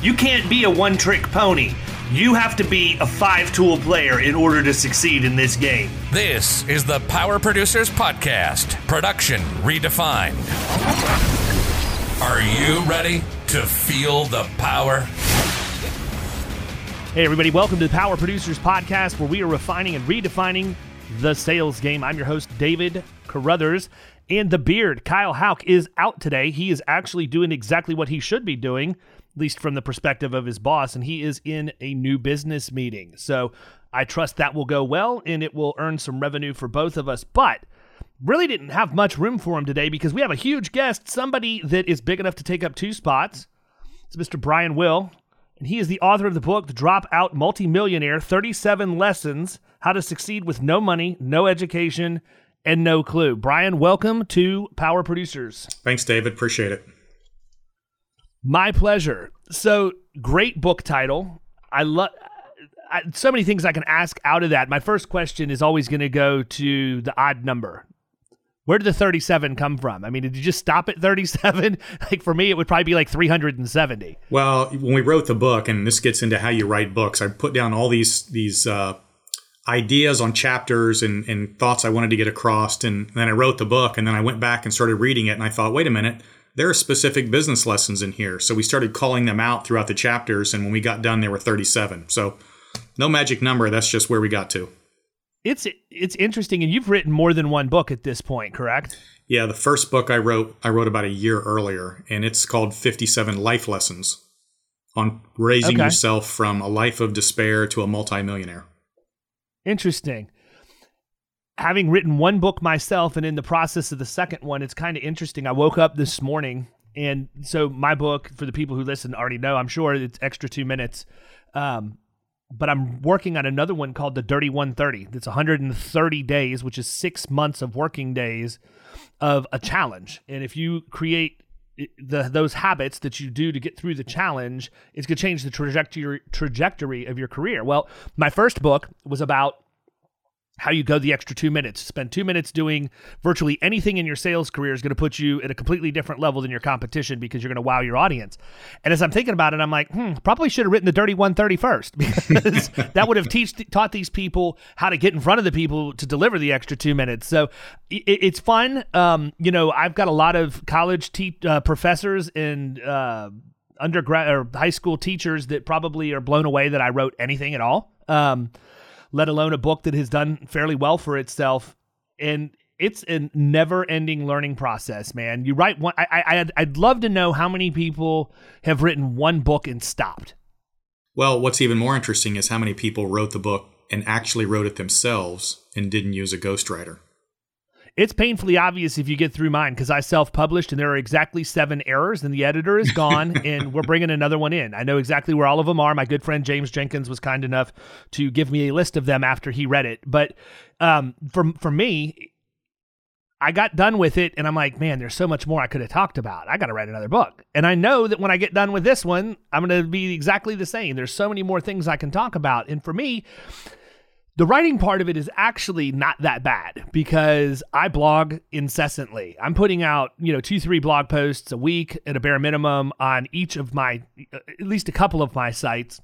You can't be a one trick pony. You have to be a five tool player in order to succeed in this game. This is the Power Producers Podcast, production redefined. Are you ready to feel the power? Hey, everybody, welcome to the Power Producers Podcast, where we are refining and redefining the sales game. I'm your host, David Carothers. And the beard, Kyle Hauk, is out today. He is actually doing exactly what he should be doing, at least from the perspective of his boss, and he is in a new business meeting. So I trust that will go well and it will earn some revenue for both of us. But really didn't have much room for him today because we have a huge guest, somebody that is big enough to take up two spots. It's Mr. Brian Will, and he is the author of the book, The Dropout Multimillionaire 37 Lessons How to Succeed with No Money, No Education, and no clue. Brian, welcome to Power Producers. Thanks, David. Appreciate it. My pleasure. So, great book title. I love so many things I can ask out of that. My first question is always going to go to the odd number. Where did the 37 come from? I mean, did you just stop at 37? like for me, it would probably be like 370. Well, when we wrote the book, and this gets into how you write books, I put down all these these uh, ideas on chapters and, and thoughts I wanted to get across. And then I wrote the book and then I went back and started reading it and I thought, wait a minute, there are specific business lessons in here. So we started calling them out throughout the chapters. And when we got done, there were 37. So no magic number. That's just where we got to. It's it's interesting, and you've written more than one book at this point, correct? Yeah, the first book I wrote I wrote about a year earlier, and it's called Fifty Seven Life Lessons on raising okay. yourself from a life of despair to a multimillionaire. Interesting. Having written one book myself and in the process of the second one, it's kind of interesting. I woke up this morning and so my book for the people who listen already know, I'm sure it's extra 2 minutes. Um, but I'm working on another one called the Dirty 130. That's 130 days, which is 6 months of working days of a challenge. And if you create the those habits that you do to get through the challenge is going to change the trajectory trajectory of your career. Well, my first book was about how you go the extra two minutes. Spend two minutes doing virtually anything in your sales career is going to put you at a completely different level than your competition because you're going to wow your audience. And as I'm thinking about it, I'm like, hmm, probably should have written the Dirty 130 first because that would have teach, taught these people how to get in front of the people to deliver the extra two minutes. So it, it's fun. Um, you know, I've got a lot of college te- uh, professors and uh, undergrad or high school teachers that probably are blown away that I wrote anything at all. Um, let alone a book that has done fairly well for itself. And it's a never-ending learning process, man. You write one. I, I, I'd, I'd love to know how many people have written one book and stopped. Well, what's even more interesting is how many people wrote the book and actually wrote it themselves and didn't use a ghostwriter it's painfully obvious if you get through mine because I self published and there are exactly seven errors and the editor is gone and we're bringing another one in. I know exactly where all of them are. My good friend James Jenkins was kind enough to give me a list of them after he read it. But um, for, for me, I got done with it and I'm like, man, there's so much more I could have talked about. I got to write another book. And I know that when I get done with this one, I'm going to be exactly the same. There's so many more things I can talk about. And for me, the writing part of it is actually not that bad because I blog incessantly. I'm putting out, you know, two, three blog posts a week at a bare minimum on each of my, at least a couple of my sites.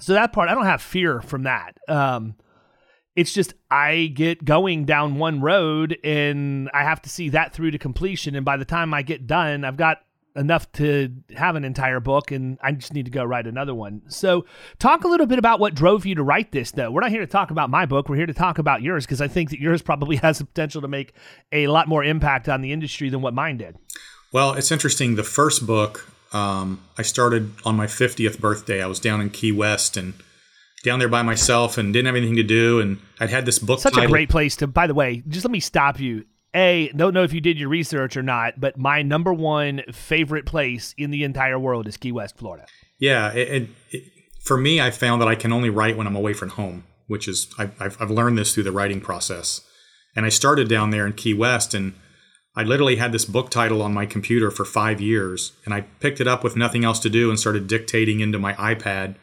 So that part, I don't have fear from that. Um, It's just I get going down one road and I have to see that through to completion. And by the time I get done, I've got enough to have an entire book and I just need to go write another one. So, talk a little bit about what drove you to write this though. We're not here to talk about my book, we're here to talk about yours because I think that yours probably has the potential to make a lot more impact on the industry than what mine did. Well, it's interesting. The first book um, I started on my 50th birthday. I was down in Key West and down there by myself and didn't have anything to do. And I'd had this book. Such title. a great place to, by the way, just let me stop you. A, don't know if you did your research or not, but my number one favorite place in the entire world is Key West, Florida. Yeah. It, it, it, for me, I found that I can only write when I'm away from home, which is, I, I've, I've learned this through the writing process. And I started down there in Key West and I literally had this book title on my computer for five years, and I picked it up with nothing else to do and started dictating into my iPad.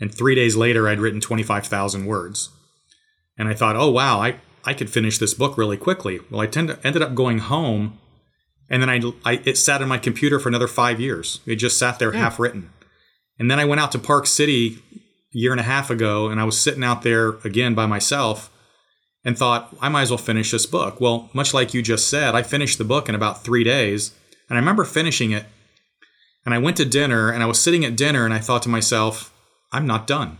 And three days later, I'd written 25,000 words. And I thought, oh, wow, I, I could finish this book really quickly. Well, I tend to, ended up going home, and then I, I, it sat on my computer for another five years. It just sat there hmm. half written. And then I went out to Park City a year and a half ago, and I was sitting out there again by myself and thought, I might as well finish this book. Well, much like you just said, I finished the book in about three days. And I remember finishing it. And I went to dinner and I was sitting at dinner and I thought to myself, I'm not done.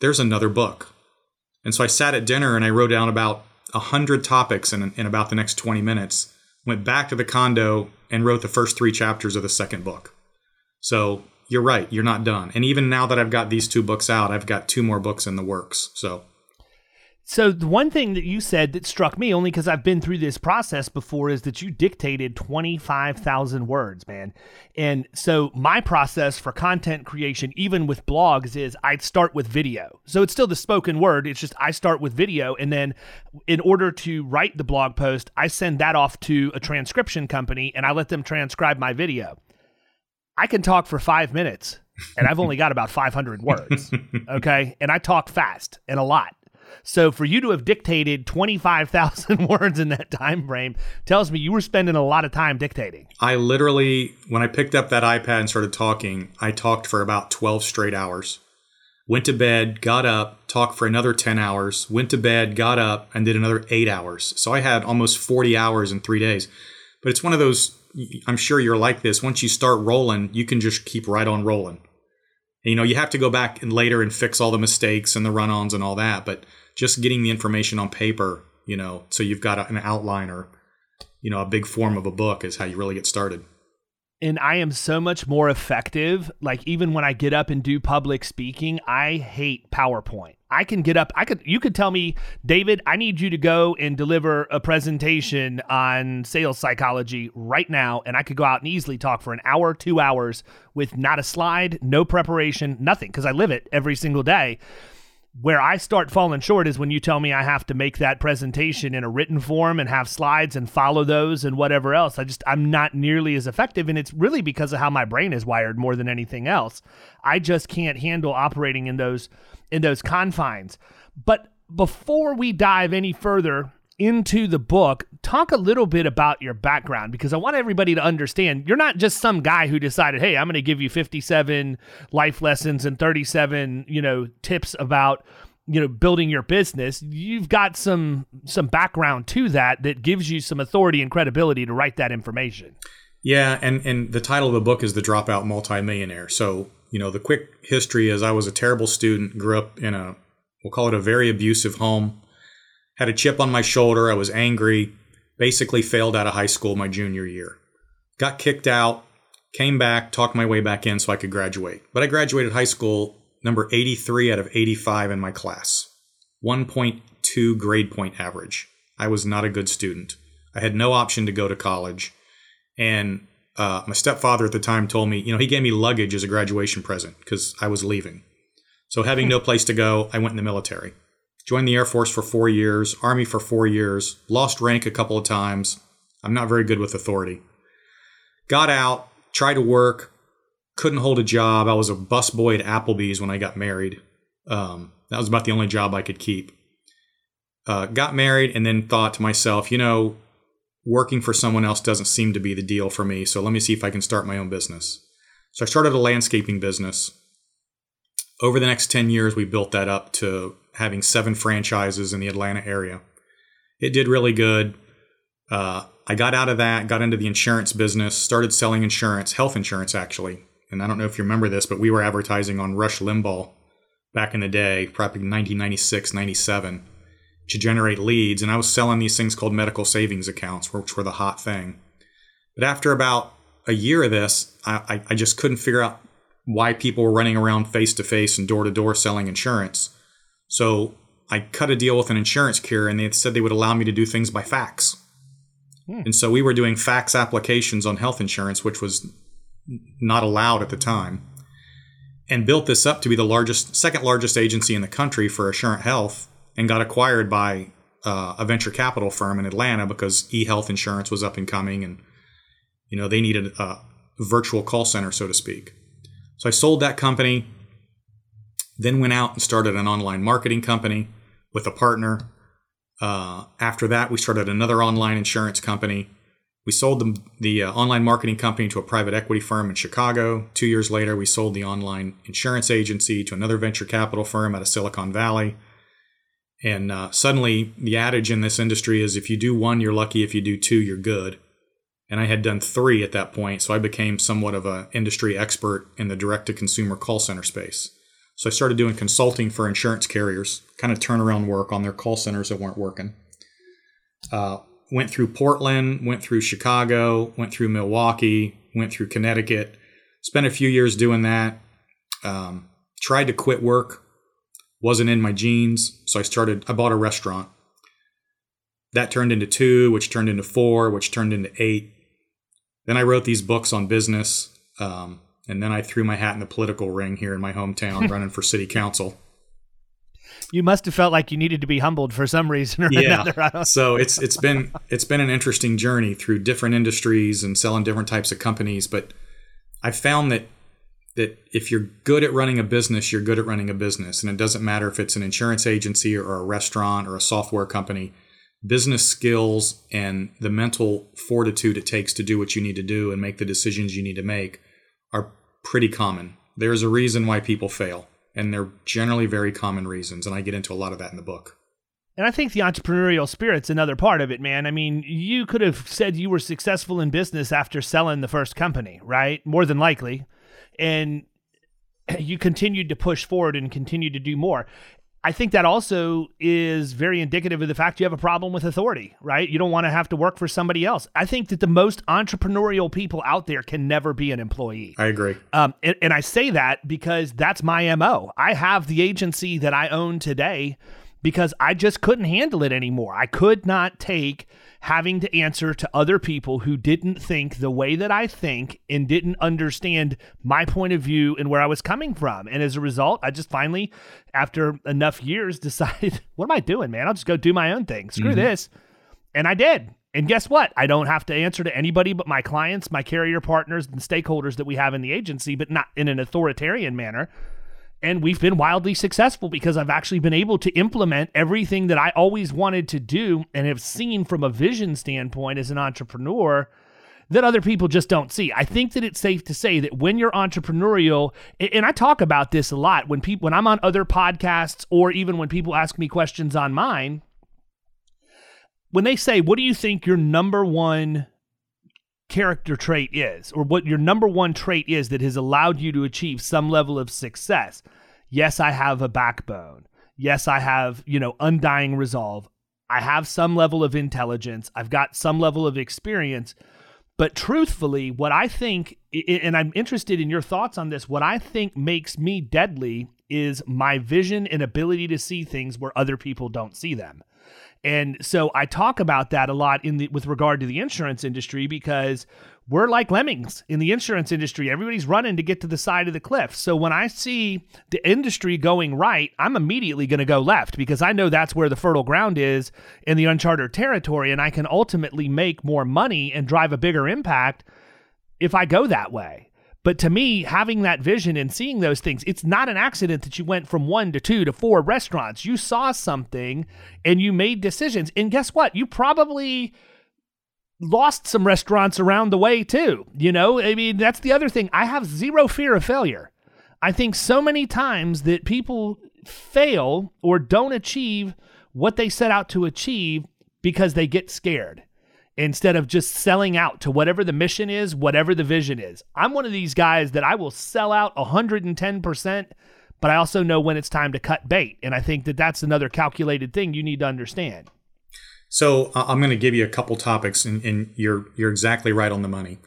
There's another book. And so I sat at dinner and I wrote down about 100 topics in, in about the next 20 minutes, went back to the condo and wrote the first three chapters of the second book. So you're right, you're not done. And even now that I've got these two books out, I've got two more books in the works. So so the one thing that you said that struck me only because I've been through this process before is that you dictated 25,000 words, man. And so my process for content creation even with blogs is I'd start with video. So it's still the spoken word, it's just I start with video and then in order to write the blog post, I send that off to a transcription company and I let them transcribe my video. I can talk for 5 minutes and I've only got about 500 words. Okay? And I talk fast and a lot. So for you to have dictated 25,000 words in that time frame tells me you were spending a lot of time dictating. I literally, when I picked up that iPad and started talking, I talked for about 12 straight hours. Went to bed, got up, talked for another 10 hours, went to bed, got up, and did another eight hours. So I had almost 40 hours in three days. But it's one of those, I'm sure you're like this. Once you start rolling, you can just keep right on rolling. You know, you have to go back and later and fix all the mistakes and the run ons and all that. But just getting the information on paper, you know, so you've got an outline or, you know, a big form of a book is how you really get started. And I am so much more effective. Like even when I get up and do public speaking, I hate PowerPoint. I can get up. I could. You could tell me, David. I need you to go and deliver a presentation on sales psychology right now, and I could go out and easily talk for an hour, two hours with not a slide, no preparation, nothing, because I live it every single day. Where I start falling short is when you tell me I have to make that presentation in a written form and have slides and follow those and whatever else. I just, I'm not nearly as effective. And it's really because of how my brain is wired more than anything else. I just can't handle operating in those, in those confines. But before we dive any further into the book, talk a little bit about your background because I want everybody to understand you're not just some guy who decided, "Hey, I'm going to give you 57 life lessons and 37, you know, tips about you know building your business. You've got some some background to that that gives you some authority and credibility to write that information. Yeah and and the title of the book is the dropout multimillionaire. So you know the quick history is i was a terrible student grew up in a we'll call it a very abusive home had a chip on my shoulder. I was angry. Basically, failed out of high school my junior year. Got kicked out, came back, talked my way back in so I could graduate. But I graduated high school number 83 out of 85 in my class, 1.2 grade point average. I was not a good student. I had no option to go to college. And uh, my stepfather at the time told me, you know, he gave me luggage as a graduation present because I was leaving. So, having no place to go, I went in the military. Joined the Air Force for four years, Army for four years, lost rank a couple of times. I'm not very good with authority. Got out, tried to work, couldn't hold a job. I was a busboy at Applebee's when I got married. Um, that was about the only job I could keep. Uh, got married and then thought to myself, you know, working for someone else doesn't seem to be the deal for me. So let me see if I can start my own business. So I started a landscaping business over the next 10 years, we built that up to having seven franchises in the Atlanta area. It did really good. Uh, I got out of that, got into the insurance business, started selling insurance, health insurance actually. And I don't know if you remember this, but we were advertising on Rush Limbaugh back in the day, probably 1996, 97, to generate leads. And I was selling these things called medical savings accounts, which were the hot thing. But after about a year of this, I, I just couldn't figure out why people were running around face to face and door to door selling insurance. So I cut a deal with an insurance carrier and they said they would allow me to do things by fax. Hmm. And so we were doing fax applications on health insurance, which was not allowed at the time, and built this up to be the largest, second largest agency in the country for Assurant Health, and got acquired by uh, a venture capital firm in Atlanta because eHealth insurance was up and coming, and you know they needed a virtual call center, so to speak. So I sold that company, then went out and started an online marketing company with a partner. Uh, after that, we started another online insurance company. We sold the, the uh, online marketing company to a private equity firm in Chicago. Two years later, we sold the online insurance agency to another venture capital firm out of Silicon Valley. And uh, suddenly, the adage in this industry is if you do one, you're lucky. If you do two, you're good and I had done three at that point, so I became somewhat of an industry expert in the direct to consumer call center space. So I started doing consulting for insurance carriers, kind of turnaround work on their call centers that weren't working. Uh, went through Portland, went through Chicago, went through Milwaukee, went through Connecticut. Spent a few years doing that. Um, tried to quit work, wasn't in my genes, so I started. I bought a restaurant. That turned into two, which turned into four, which turned into eight. Then I wrote these books on business. Um, and then I threw my hat in the political ring here in my hometown running for city council. You must have felt like you needed to be humbled for some reason or yeah. another. so it's it's been it's been an interesting journey through different industries and selling different types of companies, but I found that that if you're good at running a business, you're good at running a business, and it doesn't matter if it's an insurance agency or a restaurant or a software company business skills and the mental fortitude it takes to do what you need to do and make the decisions you need to make are pretty common. There's a reason why people fail, and they're generally very common reasons, and I get into a lot of that in the book. And I think the entrepreneurial spirit's another part of it, man. I mean, you could have said you were successful in business after selling the first company, right? More than likely. And you continued to push forward and continue to do more. I think that also is very indicative of the fact you have a problem with authority, right? You don't want to have to work for somebody else. I think that the most entrepreneurial people out there can never be an employee. I agree. Um, and, and I say that because that's my MO. I have the agency that I own today because I just couldn't handle it anymore. I could not take having to answer to other people who didn't think the way that I think and didn't understand my point of view and where I was coming from. And as a result, I just finally, after enough years, decided, what am I doing, man? I'll just go do my own thing. Screw mm-hmm. this. And I did. And guess what? I don't have to answer to anybody but my clients, my carrier partners, and stakeholders that we have in the agency, but not in an authoritarian manner. And we've been wildly successful because I've actually been able to implement everything that I always wanted to do and have seen from a vision standpoint as an entrepreneur that other people just don't see. I think that it's safe to say that when you're entrepreneurial, and I talk about this a lot when people when I'm on other podcasts or even when people ask me questions on mine, when they say, "What do you think your number one character trait is, or what your number one trait is that has allowed you to achieve some level of success. Yes, I have a backbone. Yes, I have, you know, undying resolve. I have some level of intelligence. I've got some level of experience. But truthfully, what I think, and I'm interested in your thoughts on this, what I think makes me deadly is my vision and ability to see things where other people don't see them. And so I talk about that a lot in the with regard to the insurance industry because we're like lemmings in the insurance industry. Everybody's running to get to the side of the cliff. So when I see the industry going right, I'm immediately going to go left because I know that's where the fertile ground is in the uncharted territory and I can ultimately make more money and drive a bigger impact if I go that way. But to me, having that vision and seeing those things, it's not an accident that you went from one to two to four restaurants. You saw something and you made decisions. And guess what? You probably lost some restaurants around the way too. You know, I mean, that's the other thing. I have zero fear of failure. I think so many times that people fail or don't achieve what they set out to achieve because they get scared instead of just selling out to whatever the mission is, whatever the vision is. I'm one of these guys that I will sell out 110%, but I also know when it's time to cut bait. And I think that that's another calculated thing you need to understand. So uh, I'm going to give you a couple topics, and, and you're you're exactly right on the money.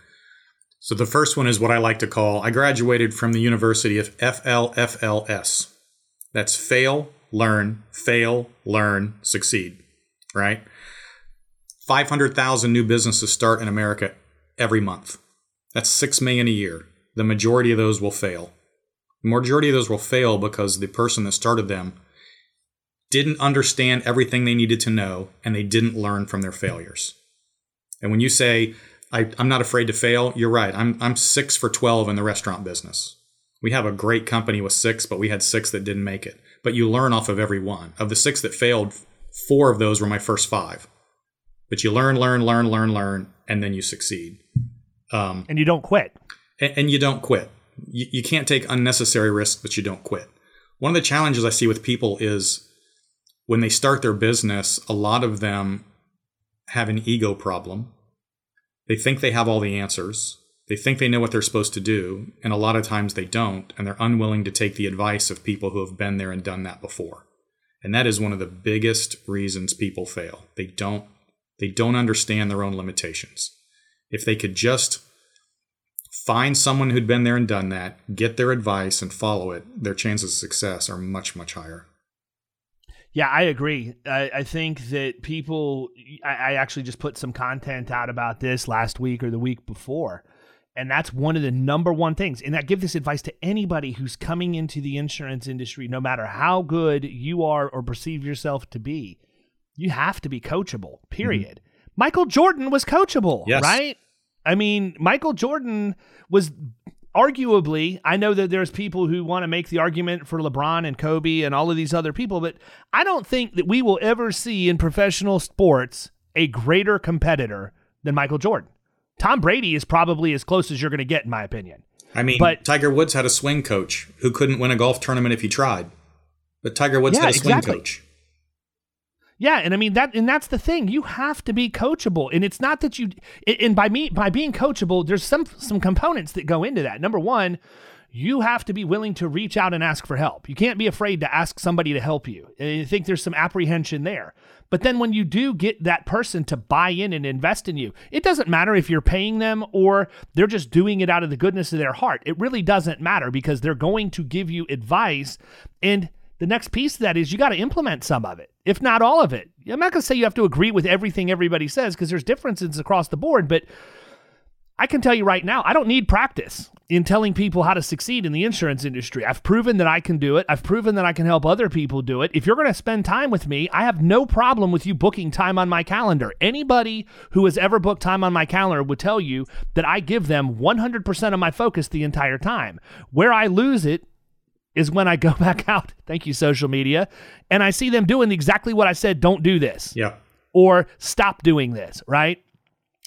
So the first one is what I like to call I graduated from the University of FLFLS. That's fail, learn, fail, learn, succeed. Right? 500,000 new businesses start in America every month. That's 6 million a year. The majority of those will fail. The majority of those will fail because the person that started them didn't understand everything they needed to know and they didn't learn from their failures. And when you say, I, am not afraid to fail, you're right. I'm, I'm six for 12 in the restaurant business. We have a great company with six, but we had six that didn't make it. But you learn off of every one. Of the six that failed, four of those were my first five. But you learn, learn, learn, learn, learn, and then you succeed. Um, and you don't quit. And, and you don't quit. You, you can't take unnecessary risks, but you don't quit. One of the challenges I see with people is when they start their business, a lot of them have an ego problem. They think they have all the answers. They think they know what they're supposed to do, and a lot of times they don't, and they're unwilling to take the advice of people who have been there and done that before. And that is one of the biggest reasons people fail. They don't they don't understand their own limitations. If they could just find someone who'd been there and done that, get their advice and follow it, their chances of success are much much higher. Yeah, I agree. I, I think that people, I, I, actually just put some content out about this last week or the week before. And that's one of the number one things. And I give this advice to anybody who's coming into the insurance industry, no matter how good you are or perceive yourself to be, you have to be coachable, period. Mm-hmm. Michael Jordan was coachable, yes. right? I mean, Michael Jordan was arguably, I know that there's people who want to make the argument for LeBron and Kobe and all of these other people, but I don't think that we will ever see in professional sports a greater competitor than Michael Jordan. Tom Brady is probably as close as you're going to get, in my opinion. I mean, but Tiger Woods had a swing coach who couldn't win a golf tournament if he tried, but Tiger Woods yeah, had a swing exactly. coach. Yeah, and I mean that, and that's the thing. You have to be coachable, and it's not that you. And by me, by being coachable, there's some some components that go into that. Number one, you have to be willing to reach out and ask for help. You can't be afraid to ask somebody to help you. And I think there's some apprehension there. But then when you do get that person to buy in and invest in you, it doesn't matter if you're paying them or they're just doing it out of the goodness of their heart. It really doesn't matter because they're going to give you advice and the next piece of that is you got to implement some of it, if not all of it. I'm not going to say you have to agree with everything everybody says because there's differences across the board, but I can tell you right now, I don't need practice in telling people how to succeed in the insurance industry. I've proven that I can do it. I've proven that I can help other people do it. If you're going to spend time with me, I have no problem with you booking time on my calendar. Anybody who has ever booked time on my calendar would tell you that I give them 100% of my focus the entire time. Where I lose it is when I go back out, thank you, social media, and I see them doing exactly what I said, don't do this. Yeah. Or stop doing this, right?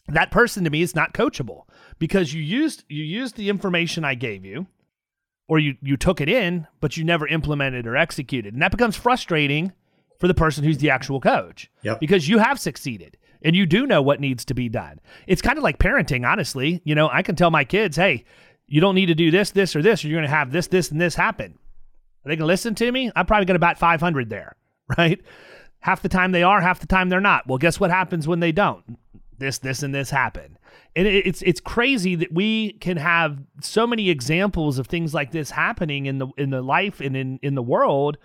That person to me is not coachable because you used you used the information I gave you or you you took it in, but you never implemented or executed. And that becomes frustrating for the person who's the actual coach. Yep. Because you have succeeded and you do know what needs to be done. It's kind of like parenting, honestly. You know, I can tell my kids, hey, you don't need to do this, this, or this, or you're going to have this, this, and this happen. Are they going to listen to me? I'm probably going to bat 500 there, right? Half the time they are, half the time they're not. Well, guess what happens when they don't? This, this, and this happen. And it's it's crazy that we can have so many examples of things like this happening in the in the life and in in the world,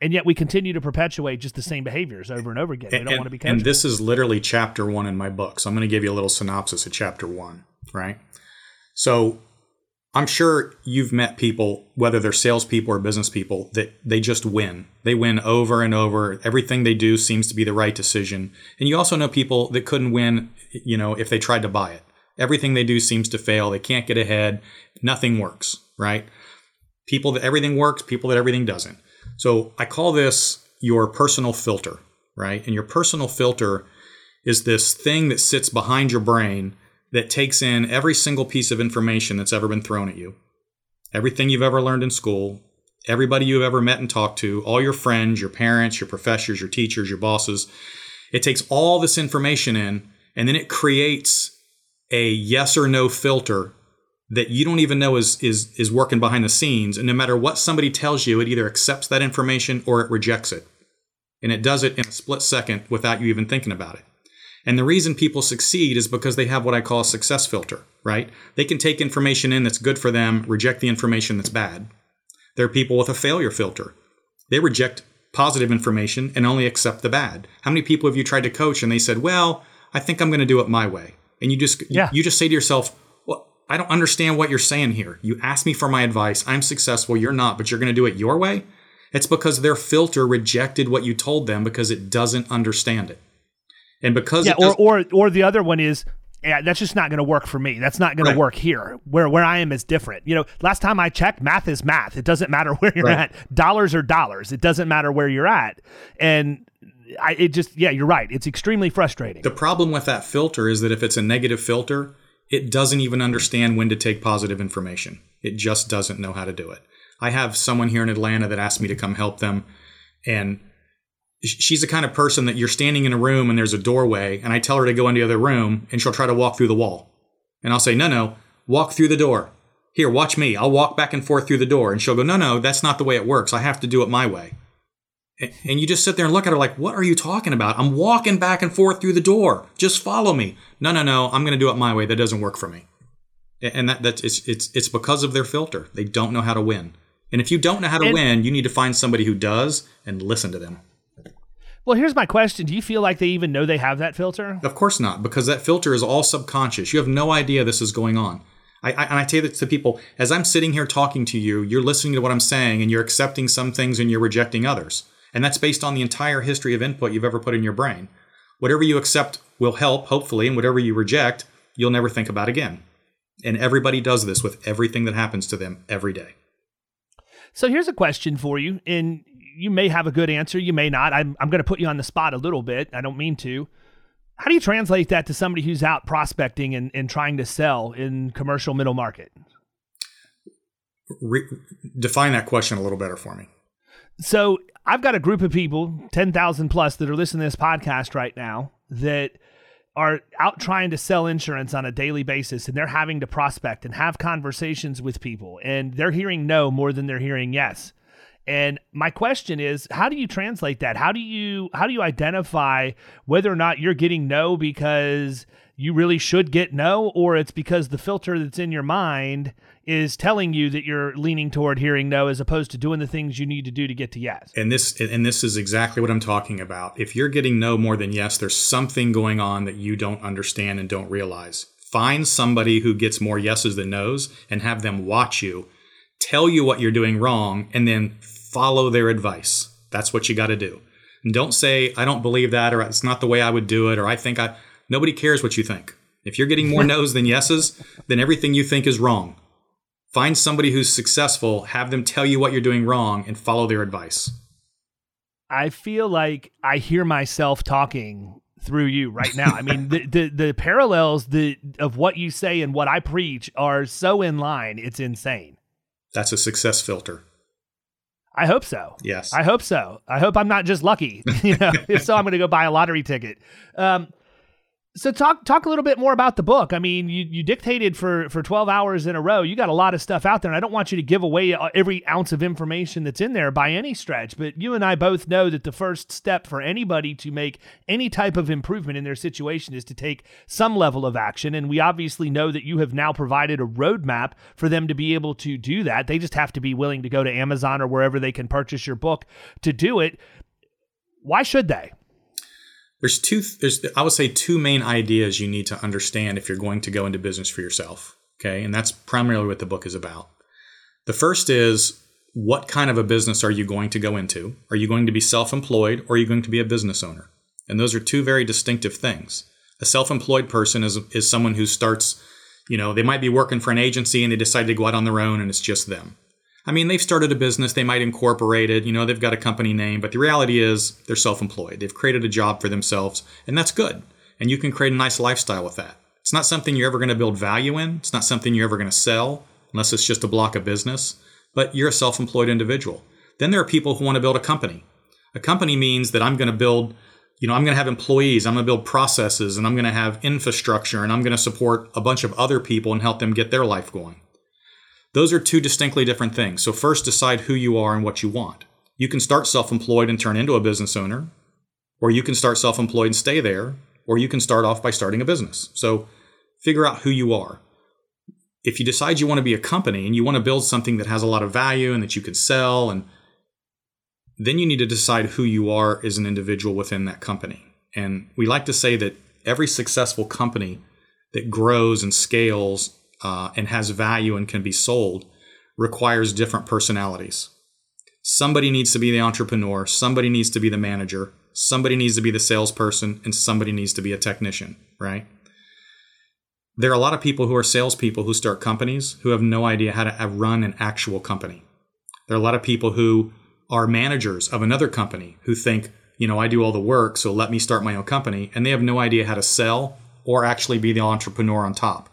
and yet we continue to perpetuate just the same behaviors over and over again. We don't and, want to be. And this is literally chapter one in my book, so I'm going to give you a little synopsis of chapter one. Right. So I'm sure you've met people, whether they're salespeople or business people, that they just win. They win over and over. Everything they do seems to be the right decision. And you also know people that couldn't win, you know, if they tried to buy it. Everything they do seems to fail. They can't get ahead. Nothing works, right? People that everything works, people that everything doesn't. So I call this your personal filter, right? And your personal filter is this thing that sits behind your brain that takes in every single piece of information that's ever been thrown at you. everything you've ever learned in school, everybody you've ever met and talked to, all your friends, your parents, your professors, your teachers, your bosses. It takes all this information in and then it creates a yes or no filter that you don't even know is is is working behind the scenes and no matter what somebody tells you it either accepts that information or it rejects it and it does it in a split second without you even thinking about it and the reason people succeed is because they have what I call a success filter, right? They can take information in that's good for them, reject the information that's bad. There are people with a failure filter. They reject positive information and only accept the bad. How many people have you tried to coach and they said, "Well, I think I'm going to do it my way." And you just yeah. you just say to yourself, "Well, I don't understand what you're saying here. You asked me for my advice. I'm successful, you're not, but you're going to do it your way?" It's because their filter rejected what you told them because it doesn't understand it. And because yeah, or, or or the other one is yeah, that's just not going to work for me. That's not going right. to work here. Where where I am is different. You know, last time I checked, math is math. It doesn't matter where you're right. at. Dollars are dollars. It doesn't matter where you're at. And I it just yeah, you're right. It's extremely frustrating. The problem with that filter is that if it's a negative filter, it doesn't even understand when to take positive information. It just doesn't know how to do it. I have someone here in Atlanta that asked me to come help them and she's the kind of person that you're standing in a room and there's a doorway and I tell her to go into the other room and she'll try to walk through the wall. And I'll say, no, no, walk through the door. Here, watch me. I'll walk back and forth through the door. And she'll go, no, no, that's not the way it works. I have to do it my way. And you just sit there and look at her like, what are you talking about? I'm walking back and forth through the door. Just follow me. No, no, no. I'm going to do it my way. That doesn't work for me. And that, that's, it's, it's, it's because of their filter. They don't know how to win. And if you don't know how to and, win, you need to find somebody who does and listen to them. Well, here's my question. Do you feel like they even know they have that filter? Of course not, because that filter is all subconscious. You have no idea this is going on. I, I, and I say that to people as I'm sitting here talking to you, you're listening to what I'm saying and you're accepting some things and you're rejecting others. And that's based on the entire history of input you've ever put in your brain. Whatever you accept will help, hopefully, and whatever you reject, you'll never think about again. And everybody does this with everything that happens to them every day. So here's a question for you, and you may have a good answer, you may not. I'm, I'm going to put you on the spot a little bit. I don't mean to. How do you translate that to somebody who's out prospecting and, and trying to sell in commercial middle market? Re- define that question a little better for me. So I've got a group of people, 10,000 plus, that are listening to this podcast right now that are out trying to sell insurance on a daily basis and they're having to prospect and have conversations with people and they're hearing no more than they're hearing yes. And my question is, how do you translate that? How do you how do you identify whether or not you're getting no because you really should get no or it's because the filter that's in your mind is telling you that you're leaning toward hearing no as opposed to doing the things you need to do to get to yes. And this and this is exactly what I'm talking about. If you're getting no more than yes, there's something going on that you don't understand and don't realize. Find somebody who gets more yeses than nos and have them watch you, tell you what you're doing wrong and then follow their advice. That's what you got to do. And don't say, I don't believe that, or it's not the way I would do it, or I think I. Nobody cares what you think. If you're getting more no's than yeses, then everything you think is wrong. Find somebody who's successful, have them tell you what you're doing wrong, and follow their advice. I feel like I hear myself talking through you right now. I mean, the, the, the parallels the of what you say and what I preach are so in line. It's insane. That's a success filter. I hope so. Yes. I hope so. I hope I'm not just lucky. you know, if so, I'm going to go buy a lottery ticket. Um, so talk talk a little bit more about the book. I mean, you, you dictated for for 12 hours in a row. You got a lot of stuff out there, and I don't want you to give away uh, every ounce of information that's in there by any stretch. But you and I both know that the first step for anybody to make any type of improvement in their situation is to take some level of action. And we obviously know that you have now provided a roadmap for them to be able to do that. They just have to be willing to go to Amazon or wherever they can purchase your book to do it. Why should they? There's two there's i would say two main ideas you need to understand if you're going to go into business for yourself okay? And that's primarily what the book is about. The first is what kind of a business are you going to go into? Are you going to be self-employed or are you going to be a business owner? And those are two very distinctive things. A self-employed person is is someone who starts you know they might be working for an agency and they decide to go out on their own and it's just them I mean, they've started a business, they might incorporate it, you know, they've got a company name, but the reality is they're self employed. They've created a job for themselves, and that's good. And you can create a nice lifestyle with that. It's not something you're ever going to build value in, it's not something you're ever going to sell, unless it's just a block of business, but you're a self employed individual. Then there are people who want to build a company. A company means that I'm going to build, you know, I'm going to have employees, I'm going to build processes, and I'm going to have infrastructure, and I'm going to support a bunch of other people and help them get their life going. Those are two distinctly different things. So, first, decide who you are and what you want. You can start self employed and turn into a business owner, or you can start self employed and stay there, or you can start off by starting a business. So, figure out who you are. If you decide you want to be a company and you want to build something that has a lot of value and that you can sell and then you need to decide who you are as an individual within that company. And we like to say that every successful company that grows and scales uh, and has value and can be sold requires different personalities. Somebody needs to be the entrepreneur, somebody needs to be the manager, somebody needs to be the salesperson, and somebody needs to be a technician, right? There are a lot of people who are salespeople who start companies who have no idea how to run an actual company. There are a lot of people who are managers of another company who think, you know, I do all the work, so let me start my own company. And they have no idea how to sell or actually be the entrepreneur on top.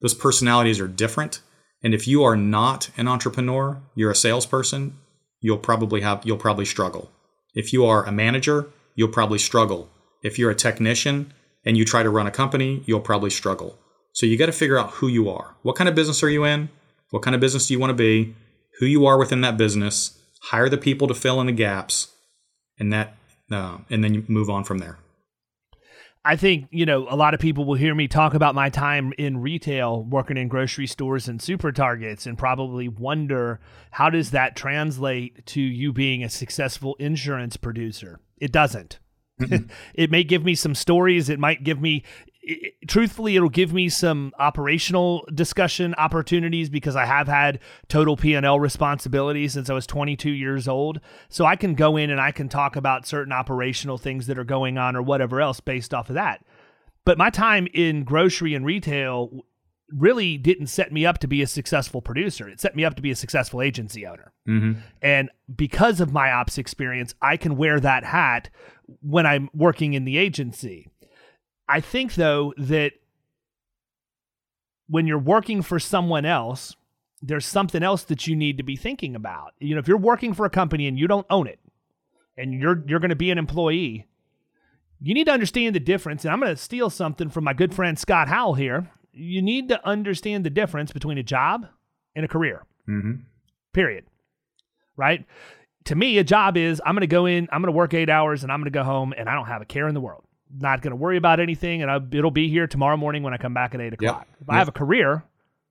Those personalities are different. And if you are not an entrepreneur, you're a salesperson, you'll probably have you'll probably struggle. If you are a manager, you'll probably struggle. If you're a technician and you try to run a company, you'll probably struggle. So you got to figure out who you are. What kind of business are you in? What kind of business do you want to be? Who you are within that business hire the people to fill in the gaps, and that, uh, and then you move on from there. I think, you know, a lot of people will hear me talk about my time in retail, working in grocery stores and super targets, and probably wonder how does that translate to you being a successful insurance producer? It doesn't. it may give me some stories. It might give me it, truthfully, it'll give me some operational discussion opportunities because I have had total P&L responsibility since I was 22 years old. So I can go in and I can talk about certain operational things that are going on or whatever else based off of that. But my time in grocery and retail really didn't set me up to be a successful producer. It set me up to be a successful agency owner. Mm-hmm. And because of my ops experience, I can wear that hat when I'm working in the agency. I think though that when you're working for someone else, there's something else that you need to be thinking about. You know, if you're working for a company and you don't own it and you're you're going to be an employee, you need to understand the difference. And I'm going to steal something from my good friend Scott Howell here. You need to understand the difference between a job and a career. Mm-hmm. Period. Right? To me, a job is I'm going to go in, I'm going to work eight hours, and I'm going to go home, and I don't have a care in the world not going to worry about anything, and I, it'll be here tomorrow morning when I come back at eight o'clock. Yep. If yep. I have a career,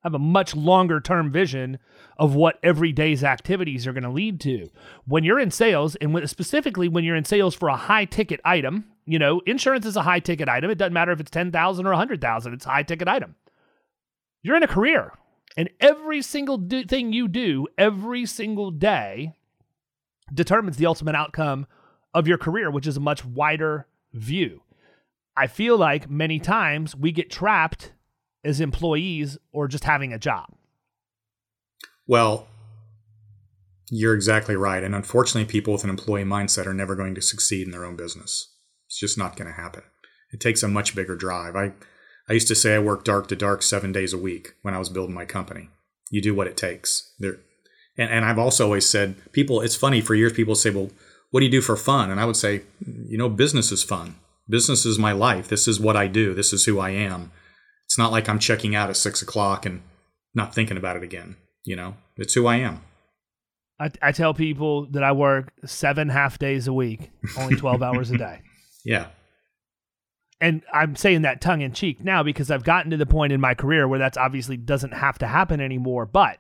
I have a much longer term vision of what every day's activities are going to lead to. When you're in sales, and when, specifically when you're in sales for a high ticket item, you know, insurance is a high ticket item. It doesn't matter if it's 10,000 or a 100,000, it's a high ticket item. You're in a career, and every single do- thing you do every single day determines the ultimate outcome of your career, which is a much wider view. I feel like many times we get trapped as employees or just having a job. Well, you're exactly right. And unfortunately, people with an employee mindset are never going to succeed in their own business. It's just not going to happen. It takes a much bigger drive. I, I used to say I worked dark to dark seven days a week when I was building my company. You do what it takes. There, and, and I've also always said, people, it's funny for years, people say, well, what do you do for fun? And I would say, mm, you know, business is fun. Business is my life. This is what I do. This is who I am. It's not like I'm checking out at six o'clock and not thinking about it again. You know, it's who I am. I, I tell people that I work seven half days a week, only 12 hours a day. Yeah. And I'm saying that tongue in cheek now because I've gotten to the point in my career where that's obviously doesn't have to happen anymore. But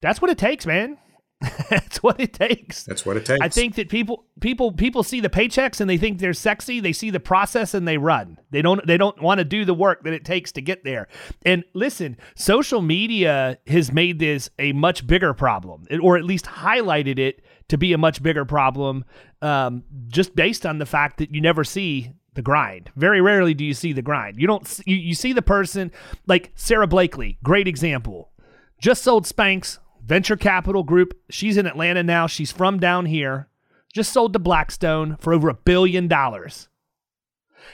that's what it takes, man. That's what it takes. That's what it takes. I think that people people people see the paychecks and they think they're sexy. They see the process and they run. They don't they don't want to do the work that it takes to get there. And listen, social media has made this a much bigger problem, or at least highlighted it to be a much bigger problem, um, just based on the fact that you never see the grind. Very rarely do you see the grind. You don't you, you see the person like Sarah Blakely, great example. Just sold Spanx venture capital group. She's in Atlanta now. She's from down here. Just sold to Blackstone for over a billion dollars.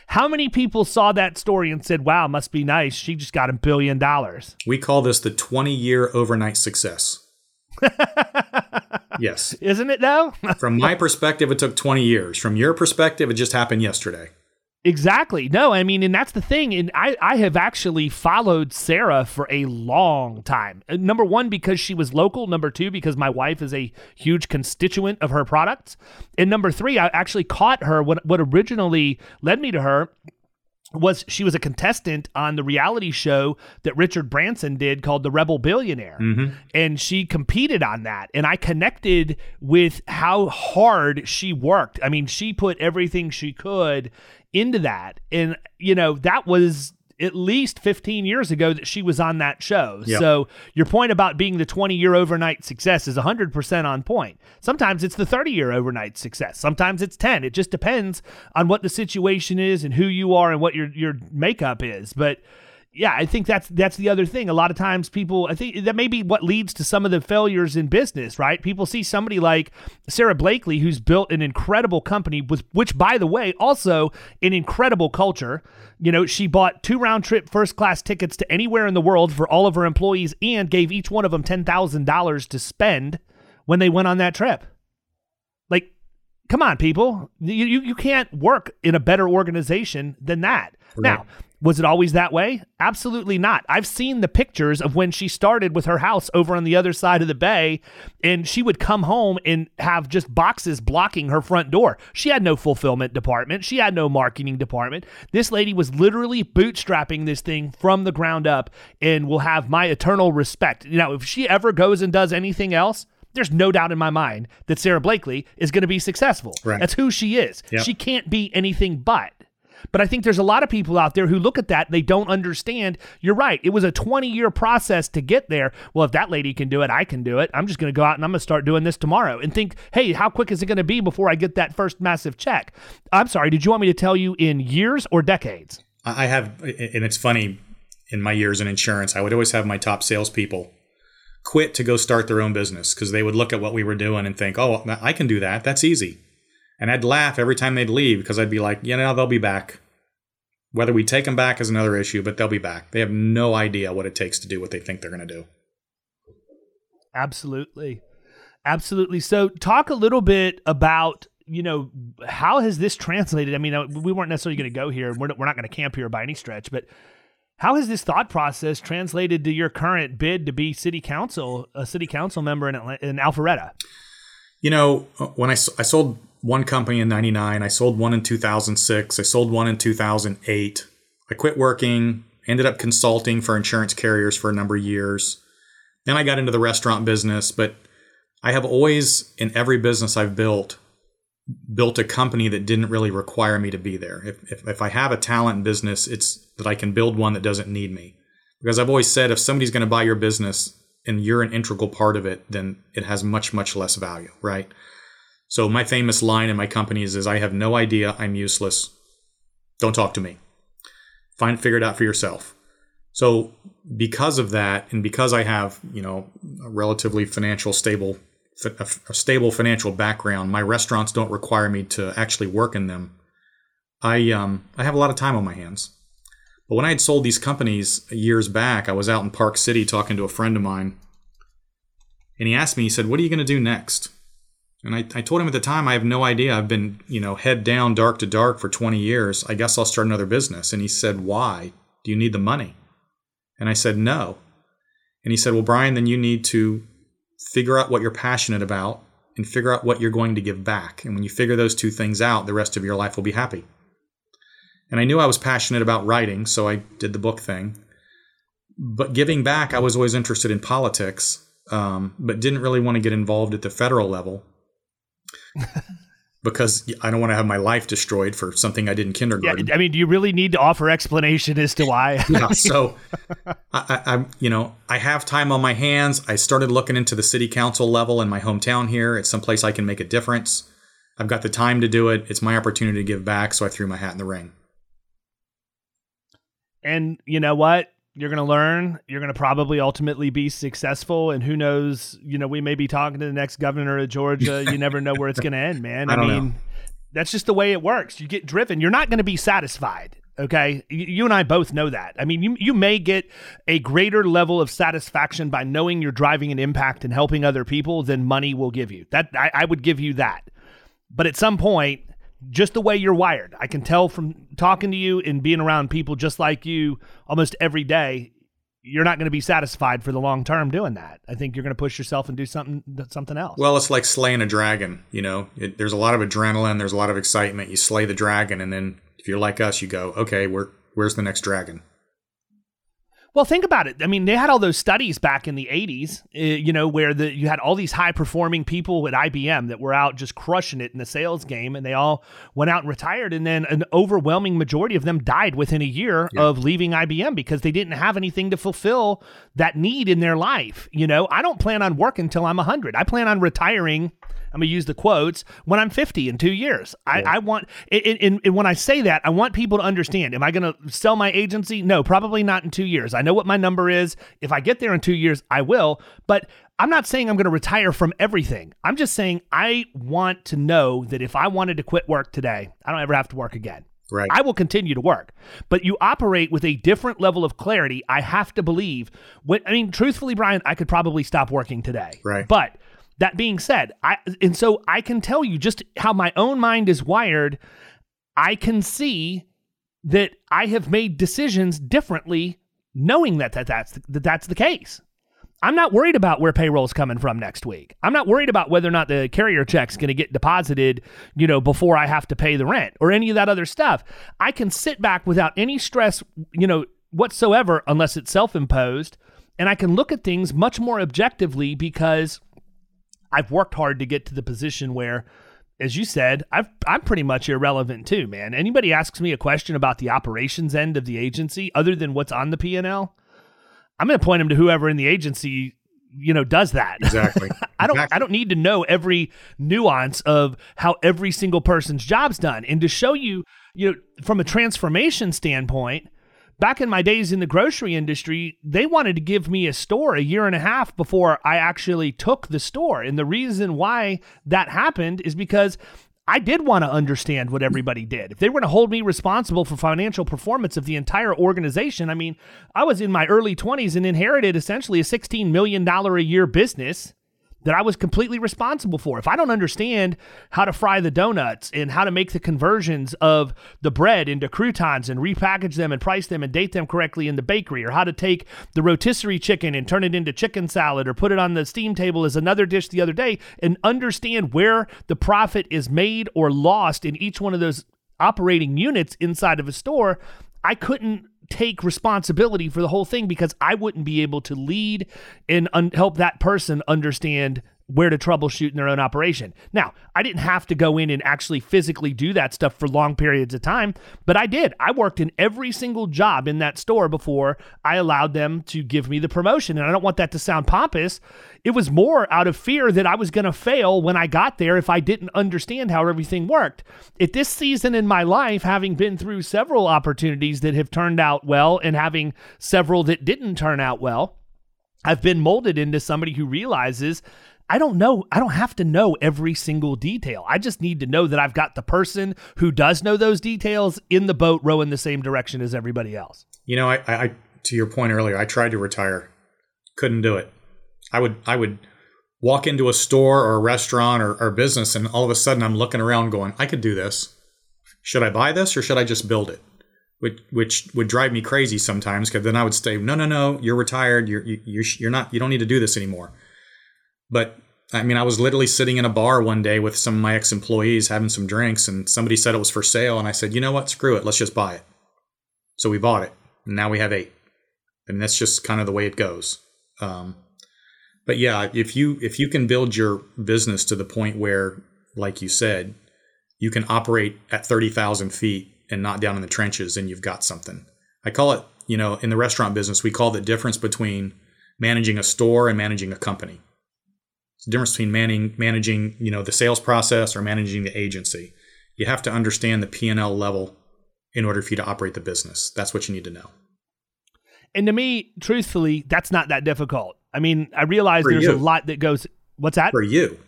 How many people saw that story and said, wow, must be nice. She just got a billion dollars? We call this the 20 year overnight success. yes. Isn't it though? From my perspective, it took 20 years. From your perspective, it just happened yesterday. Exactly. No, I mean, and that's the thing. And I, I have actually followed Sara for a long time. Uh, number one, because she was local. Number two, because my wife is a huge constituent of her products. And number three, I actually caught her. What, what originally led me to her was she was a contestant on the reality show that Richard Branson did called The Rebel Billionaire. Mm-hmm. And she competed on that. And I connected with how hard she worked. I mean, she put everything she could into that. And, you know, that was at least 15 years ago that she was on that show. Yep. So your point about being the 20 year overnight success is 100% on point. Sometimes it's the 30 year overnight success. Sometimes it's 10. It just depends on what the situation is and who you are and what your your makeup is. But yeah, I think that's that's the other thing. A lot of times people I think that may be what leads to some of the failures in business, right? People see somebody like Sara Blakely who's built an incredible company with which by the way, also an incredible culture. You know, she bought two round trip first class tickets to anywhere in the world for all of her employees and gave each one of them $10,000 to spend when they went on that trip. Like come on people. You you, you can't work in a better organization than that. Right. Now, was it always that way? Absolutely not. I've seen the pictures of when she started with her house over on the other side of the bay, and she would come home and have just boxes blocking her front door. She had no fulfillment department, she had no marketing department. This lady was literally bootstrapping this thing from the ground up and will have my eternal respect. Now, if she ever goes and does anything else, there's no doubt in my mind that Sara Blakely is going to be successful. Right. That's who she is. Yep. She can't be anything but. But I think there's a lot of people out there who look at that, they don't understand. You're right. It was a 20 year process to get there. Well, if that lady can do it, I can do it. I'm just going to go out and I'm going to start doing this tomorrow and think, hey, how quick is it going to be before I get that first massive check? I'm sorry, did you want me to tell you in years or decades? I have, and it's funny, in my years in insurance, I would always have my top salespeople quit to go start their own business because they would look at what we were doing and think, oh, I can do that. That's easy. And I'd laugh every time they'd leave because I'd be like, you know, they'll be back. Whether we take them back is another issue, but they'll be back. They have no idea what it takes to do what they think they're going to do. Absolutely. Absolutely. So, talk a little bit about you know how has this translated i mean uh, we weren't necessarily going to go here we're, we're not going to camp here by any stretch but how has this thought process translated to your current bid to be city council a city council member in, in alpharetta you know when I, I sold one company in 99. I sold one in 2006. I sold one in 2008. I quit working, ended up consulting for insurance carriers for a number of years. Then I got into the restaurant business, but I have always, in every business I've built, built a company that didn't really require me to be there. If, if, if I have a talent business, it's that I can build one that doesn't need me. Because I've always said if somebody's going to buy your business and you're an integral part of it, then it has much, much less value, right? So my famous line in my companies is I have no idea, I'm useless. Don't talk to me. Find figure it out for yourself. So because of that and because I have, you know, a relatively financial stable a stable financial background, my restaurants don't require me to actually work in them. I um I have a lot of time on my hands. But when I had sold these companies years back, I was out in Park City talking to a friend of mine. And he asked me, he said, What are you going to do next? And I, I told him at the time, I have no idea. I've been, you know, head down, dark to dark for 20 years. I guess I'll start another business. And he said, Why? Do you need the money? And I said, No. And he said, Well, Brian, then you need to figure out what you're passionate about and figure out what you're going to give back. And when you figure those two things out, the rest of your life will be happy. And I knew I was passionate about writing, so I did the book thing. But giving back, I was always interested in politics, um, but didn't really want to get involved at the federal level because I don't want to have my life destroyed for something I did in kindergarten. Yeah, I mean, do you really need to offer explanation as to why? yeah, so I, I, you know, I have time on my hands. I started looking into the city council level in my hometown here. It's someplace I can make a difference. I've got the time to do it. It's my opportunity to give back, so I threw my hat in the ring. And you know what? You're going to learn you're going to probably ultimately be successful and who knows you know we may be talking to the next governor of georgia you never know where it's going to end man i, I mean That's just the way it works. You get driven. You're not going to be satisfied. Okay. You and I both know that. I mean, you, you may get a greater level of satisfaction by knowing you're driving an impact and helping other people than money will give you. That I, I would give you that. But at some point, just the way you're wired, I can tell from talking to you and being around people just like you almost every day, you're not going to be satisfied for the long term doing that. I think you're going to push yourself and do something something else. Well, it's like slaying a dragon. You know, it, there's a lot of adrenaline, there's a lot of excitement. You slay the dragon, and then if you're like us, you go, okay, where, where's the next dragon? Well, think about it. I mean, they had all those studies back in the 80s, uh, you know, where the, you had all these high performing people at IBM that were out just crushing it in the sales game, and they all went out and retired. And then an overwhelming majority of them died within a year yeah. of leaving IBM because they didn't have anything to fulfill that need in their life. You know, I don't plan on working until I'm 100. I plan on retiring I'm going to use the quotes when I'm 50 in two years. I, I want, and, and when I say that, I want people to understand. Am I going to sell my agency? No, probably not in two years. I know what my number is. If I get there in two years, I will. But I'm not saying I'm going to retire from everything. I'm just saying I want to know that if I wanted to quit work today, I don't ever have to work again. Right. I will continue to work, but you operate with a different level of clarity. I have to believe. What I mean, truthfully, Brian, I could probably stop working today. Right. But that being said, I and so I can tell you just how my own mind is wired. I can see that I have made decisions differently, knowing that, that that's that that's the case. I'm not worried about where payroll's coming from next week. I'm not worried about whether or not the carrier check's going to get deposited, you know, before I have to pay the rent or any of that other stuff. I can sit back without any stress, you know, whatsoever unless it's self-imposed, and I can look at things much more objectively because I've worked hard to get to the position where, as you said, I've, I'm pretty much irrelevant too, man. Anybody asks me a question about the operations end of the agency, other than what's on the P and L, I'm going to point them to whoever in the agency you know does that exactly i don't exactly. i don't need to know every nuance of how every single person's job's done and to show you you know from a transformation standpoint back in my days in the grocery industry, they wanted to give me a store a year and a half before I actually took the store. And the reason why that happened is because I did want to understand what everybody did. If they were going to hold me responsible for financial performance of the entire organization, I mean, I was in my early 20s and inherited essentially a $16 million a year business that I was completely responsible for. If I don't understand how to fry the donuts and how to make the conversions of the bread into croutons and repackage them and price them and date them correctly in the bakery, or how to take the rotisserie chicken and turn it into chicken salad or put it on the steam table as another dish the other day, and understand where the profit is made or lost in each one of those operating units inside of a store, I couldn't take responsibility for the whole thing because I wouldn't be able to lead and un- help that person understand where to troubleshoot in their own operation. Now, I didn't have to go in and actually physically do that stuff for long periods of time, but I did. I worked in every single job in that store before I allowed them to give me the promotion. And I don't want that to sound pompous. It was more out of fear that I was going to fail when I got there if I didn't understand how everything worked. At this season in my life, having been through several opportunities that have turned out well and having several that didn't turn out well, I've been molded into somebody who realizes I don't know. I don't have to know every single detail. I just need to know that I've got the person who does know those details in the boat rowing the same direction as everybody else. You know, I, I to your point earlier, I tried to retire, couldn't do it. I would, I would walk into a store or a restaurant or, or business, and all of a sudden I'm looking around, going, I could do this. Should I buy this or should I just build it? Which, which would drive me crazy sometimes because then I would say, no, no, no, you're retired. You're, you, you're, you're not, you don't need to do this anymore. But I mean, I was literally sitting in a bar one day with some of my ex employees having some drinks, and somebody said it was for sale. And I said, you know what? Screw it. Let's just buy it. So we bought it. And now we have eight. And that's just kind of the way it goes. Um, but yeah, if you if you can build your business to the point where, like you said, you can operate at thirty thousand feet and not down in the trenches, then you've got something. I call it, you know, in the restaurant business, we call the difference between managing a store and managing a company. It's the difference between managing, managing, you know, the sales process or managing the agency. You have to understand the P and L level in order for you to operate the business. That's what you need to know. And to me, truthfully, that's not that difficult. I mean, I realize for there's you. a lot that goes. What's that for you?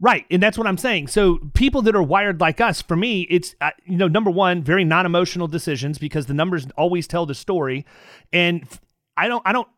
Right, and that's what I'm saying. So people that are wired like us, for me, it's uh, you know number one, very non-emotional decisions because the numbers always tell the story, and I don't I don't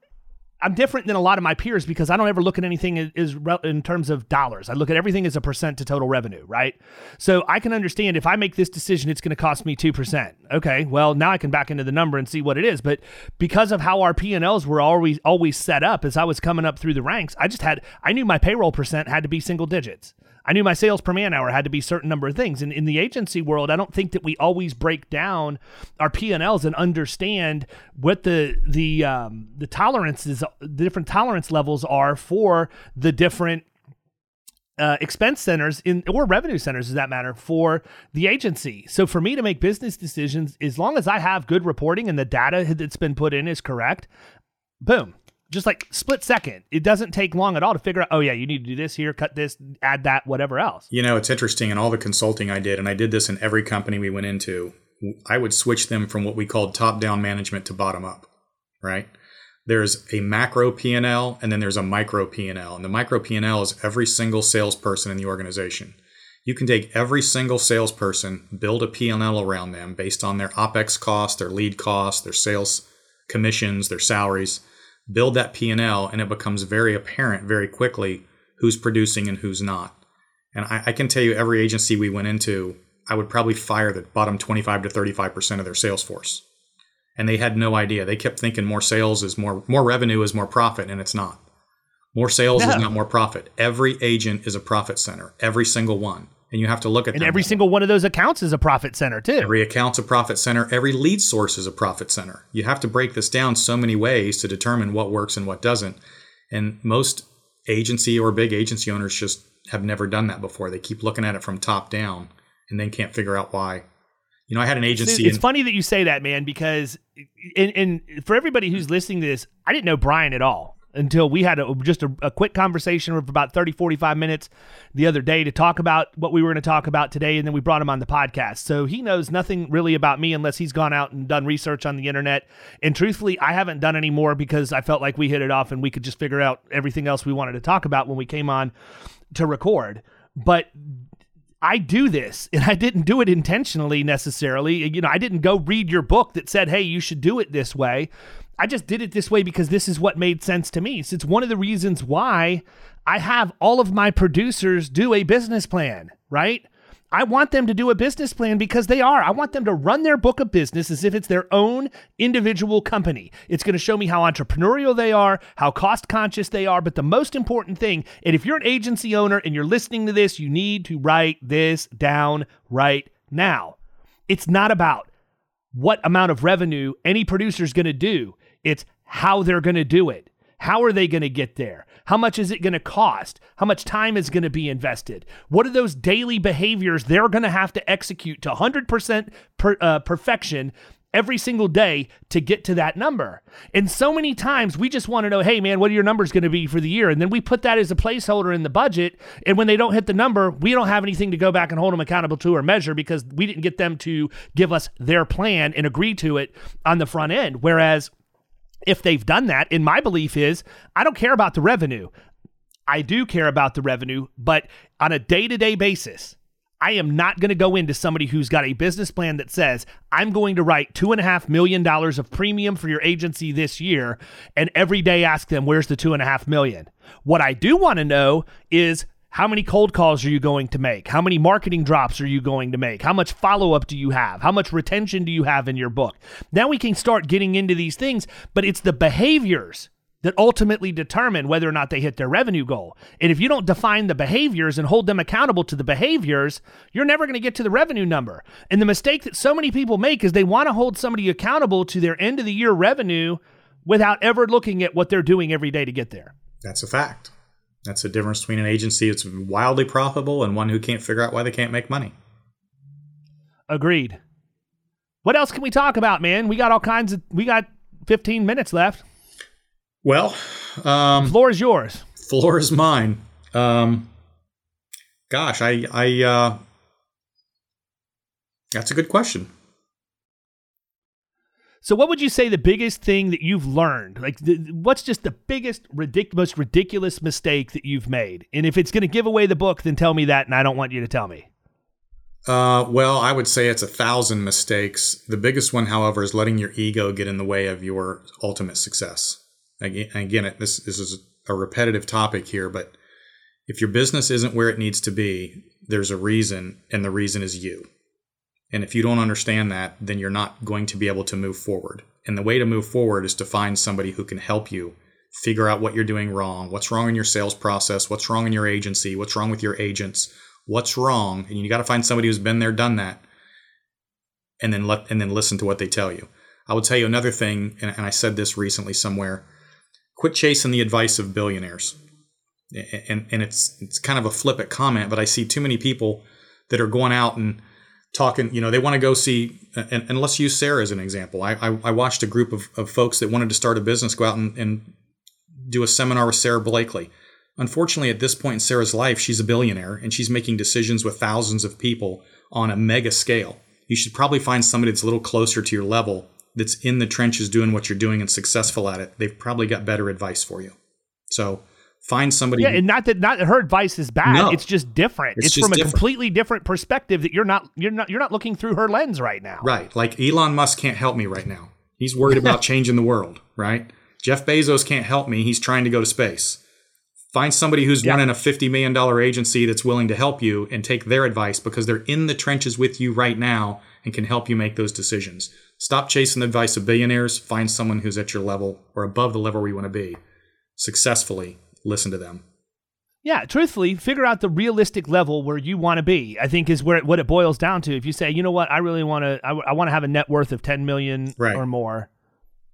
I'm different than a lot of my peers because I don't ever look at anything as, in terms of dollars. I look at everything as a percent to total revenue, right? So I can understand if I make this decision, it's going to cost me two percent. Okay, well now I can back into the number and see what it is. But because of how our P and Ls were always always set up, as I was coming up through the ranks, I just had I knew my payroll percent had to be single digits. I knew my sales per man hour had to be certain number of things. And in the agency world, I don't think that we always break down our P and Ls and understand what the the um, the tolerances, the different tolerance levels are for the different uh, expense centers in or revenue centers, does that matter for the agency? So for me to make business decisions, as long as I have good reporting and the data that's been put in is correct, boom, just like split second. It doesn't take long at all to figure out, oh, yeah, you need to do this here, cut this, add that, whatever else. You know, it's interesting in all the consulting I did, and I did this in every company we went into, I would switch them from what we called top down management to bottom up, right? There's a macro P&L and then there's a micro P&L. And the micro P&L is every single salesperson in the organization. You can take every single salesperson, build a P&L around them based on their OPEX costs, their lead costs, their sales commissions, their salaries – build that P&L and it becomes very apparent very quickly who's producing and who's not. And I, I, can tell you every agency we went into, I would probably fire the bottom 25 to 35% of their sales force. And they had no idea. They kept thinking more sales is more more revenue is more profit and it's not. More sales is not more profit. Every agent is a profit center, every single one and you have to look at and every single one of those accounts is a profit center too. Every account's a profit center. Every lead source is a profit center. You have to break this down so many ways to determine what works and what doesn't. And most agency or big agency owners just have never done that before. They keep looking at it from top down and then can't figure out why. You know i had an agency it's, funny that you say that man because and for everybody who's listening to this i didn't know brian at all until we had a, just a, a, quick conversation of about 30, 45 minutes the other day to talk about what we were going to talk about today. And then we brought him on the podcast. So he knows nothing really about me unless he's gone out and done research on the internet. And truthfully, I haven't done any more because I felt like we hit it off and we could just figure out everything else we wanted to talk about when we came on to record. But I do this and I didn't do it intentionally necessarily. You know, I didn't go read your book that said, hey, you should do it this way. I just did it this way because this is what made sense to me. So it's one of the reasons why I have all of my producers do a business plan, right? I want them to do a business plan because they are. I want them to run their book of business as if it's their own individual company. It's going to show me how entrepreneurial they are, how cost conscious they are. But the most important thing, and if you're an agency owner and you're listening to this, you need to write this down right now. It's not about what amount of revenue any producer is going to do. It's how they're going to do it. How are they going to get there? How much is it going to cost? How much time is going to be invested? What are those daily behaviors they're going to have to execute to 100% per, uh, perfection every single day to get to that number. And so many times we just want to know, hey man, what are your numbers going to be for the year? And then we put that as a placeholder in the budget. And when they don't hit the number, we don't have anything to go back and hold them accountable to or measure because we didn't get them to give us their plan and agree to it on the front end. Whereas if they've done that. And my belief is I don't care about the revenue. I do care about the revenue, but on a day to day basis, I am not going to go into somebody who's got a business plan that says, I'm going to write $2.5 million of premium for your agency this year, and every day ask them, where's the $2.5 million? What I do want to know is how many cold calls are you going to make? How many marketing drops are you going to make? How much follow up do you have? How much retention do you have in your book? Now we can start getting into these things, but it's the behaviors that ultimately determine whether or not they hit their revenue goal. And if you don't define the behaviors and hold them accountable to the behaviors, you're never going to get to the revenue number. And the mistake that so many people make is they want to hold somebody accountable to their end of the year revenue without ever looking at what they're doing every day to get there. That's a fact. That's the difference between an agency that's wildly profitable and one who can't figure out why they can't make money. Agreed. What else can we talk about, man? We got all kinds of. We got 15 minutes left. Well, um, floor is yours. Floor is mine. Um, gosh, I, I, uh, that's a good question. So, what would you say the biggest thing that you've learned? Like, the, what's just the biggest, ridic- most ridiculous mistake that you've made? And if it's going to give away the book, then tell me that, and I don't want you to tell me. Uh, well, I would say it's a thousand mistakes. The biggest one, however, is letting your ego get in the way of your ultimate success. Again, again this, this is a repetitive topic here, but if your business isn't where it needs to be, there's a reason, and the reason is you. And if you don't understand that, then you're not going to be able to move forward. And the way to move forward is to find somebody who can help you figure out what you're doing wrong, what's wrong in your sales process, what's wrong in your agency, what's wrong with your agents, what's wrong, and you got to find somebody who's been there, done that, and then let and then listen to what they tell you. I will tell you another thing, and, and I said this recently somewhere: quit chasing the advice of billionaires. And and it's it's kind of a flippant comment, but I see too many people that are going out and talking. You know, they want to go see. And, and let's use Sara as an example. I, I, I watched a group of, of folks that wanted to start a business go out and, and do a seminar with Sara Blakely Unfortunately, at this point in Sara's life, she's a billionaire and she's making decisions with thousands of people on a mega scale. You should probably find somebody that's a little closer to your level that's in the trenches doing what you're doing and successful at it. They've probably got better advice for you. So find somebody. Yeah, and not that not her advice is bad. No, it's just different. It's, it's just from a different. completely different perspective that you're not you're not you're not looking through her lens right now. Right. Like Elon Musk can't help me right now. He's worried about changing the world, right? Jeff Bezos can't help me. He's trying to go to space. Find somebody who's yeah. running a $50 million agency that's willing to help you and take their advice because they're in the trenches with you right now and can help you make those decisions. Stop chasing the advice of billionaires. Find someone who's at your level or above the level where you want to be. Successfully listen to them. Yeah, truthfully, figure out the realistic level where you want to be. I think is where it, what it boils down to. If you say, you know what, I really want to, I, I want to have a net worth of ten million right. or more,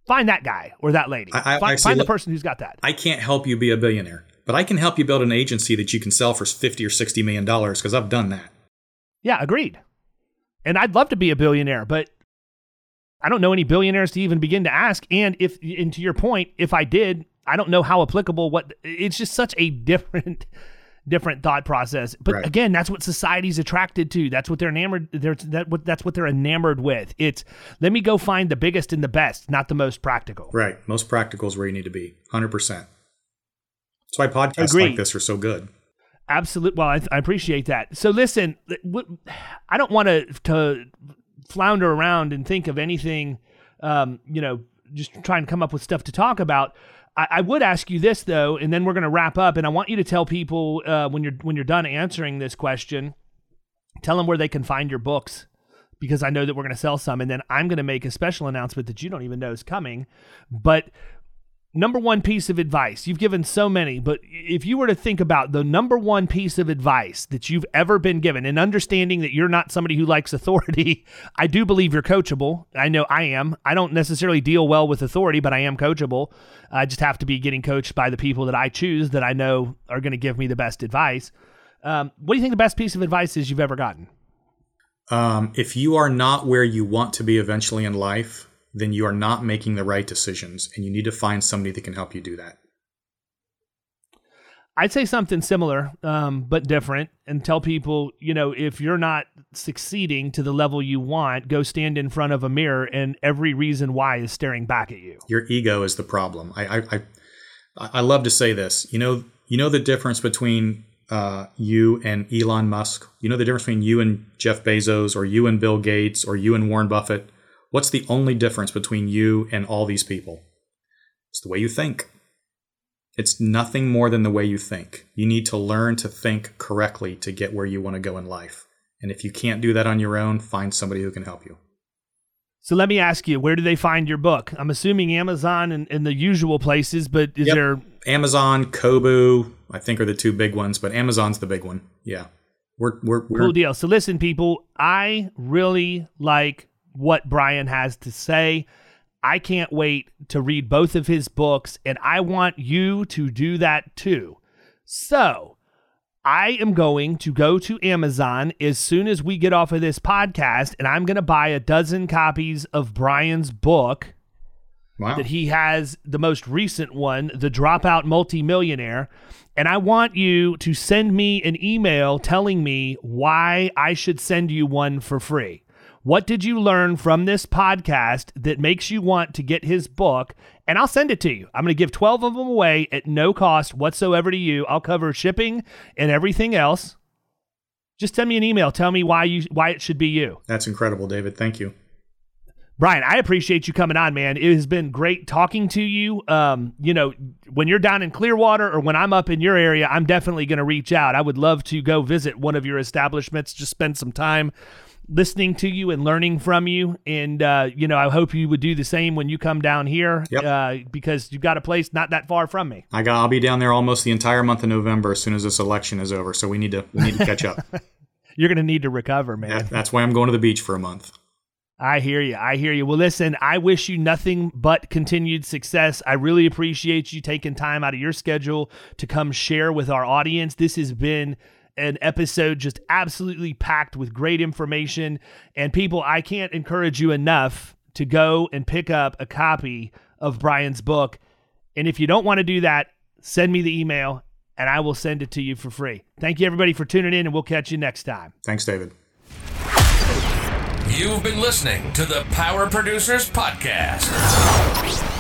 find that guy or that lady. I, I, find, find the person who's got that. I can't help you be a billionaire but I can help you build an agency that you can sell for 50 or 60 million dollars because I've done that. Yeah, agreed. And I'd love to be a billionaire, but I don't know any billionaires to even begin to ask. And if, and to your point, if I did, I don't know how applicable what it's just such a different different thought process. But right. again, that's what society's attracted to. That's what they're enamored. They're, that what that's what they're enamored with. It's let me go find the biggest and the best, not the most practical. Right. Most practical is where you need to be. Hundred percent. That's why podcasts Agreed. like this are so good. Absolutely. Well, I, I, appreciate that. So listen, I don't want to to flounder around and think of anything, um, you know, just try and come up with stuff to talk about. I, I would ask you this though, and then we're going to wrap up. And I want you to tell people uh, when you're when you're done answering this question, tell them where they can find your books because I know that we're going to sell some, and then I'm going to make a special announcement that you don't even know is coming. But number one piece of advice you've given so many but if you were to think about the number one piece of advice that you've ever been given and understanding that you're not somebody who likes authority i do believe you're coachable. I know i am. I don't necessarily deal well with authority but i am coachable. I just have to be getting coached by the people that i choose that i know are going to give me the best advice. Um, what do you think the best piece of advice is you've ever gotten? Um, if you are not where you want to be eventually in life then you are not making the right decisions and you need to find somebody that can help you do that. I'd say something similar, um, but different, and tell people, you know, if you're not succeeding to the level you want, go stand in front of a mirror, and every reason why is staring back at you. Your ego is the problem. I, I, I, I love to say this. You know, you know the difference between uh, you and Elon Musk. You know the difference between you and Jeff Bezos, or you and Bill Gates, or you and Warren Buffett What's the only difference between you and all these people? It's the way you think. It's nothing more than the way you think. You need to learn to think correctly to get where you want to go in life. And if you can't do that on your own, find somebody who can help you. So let me ask you, where do they find your book? I'm assuming Amazon and, and the usual places, but is yep. there Amazon, Kobo, I think are the two big ones, but Amazon's the big one. Yeah. We're, we're, we're cool deal. So listen, people, I really like what Brian has to say. I can't wait to read both of his books, and I want you to do that too. So, I am going to go to Amazon as soon as we get off of this podcast, and I'm going to buy a dozen copies of Brian's book. Wow. That he has the most recent one, The Dropout Multimillionaire. And I want you to send me an email telling me why I should send you one for free. What did you learn from this podcast that makes you want to get his book? And I'll send it to you. I'm going to give 12 of them away at no cost whatsoever to you. I'll cover shipping and everything else. Just send me an email. Tell me why you why it should be you. That's incredible, David. Thank you. Brian, I appreciate you coming on, man. It has been great talking to you. Um, you know, when you're down in Clearwater or when I'm up in your area, I'm definitely going to reach out. I would love to go visit one of your establishments, just spend some time listening to you and learning from you. And, uh, you know, I hope you would do the same when you come down here Yep. uh, because you've got a place not that far from me. I got. I'll be down there almost the entire month of November as soon as this election is over. So we need to we need to catch up. You're going to need to recover, man. That, that's why I'm going to the beach for a month. I hear you. I hear you. Well, listen, I wish you nothing but continued success. I really appreciate you taking time out of your schedule to come share with our audience. This has been an episode just absolutely packed with great information. And people, I can't encourage you enough to go and pick up a copy of Brian's book. And if you don't want to do that, send me the email and I will send it to you for free. Thank you, everybody, for tuning in, and we'll catch you next time. Thanks, David. You've been listening to the Power Producers Podcast.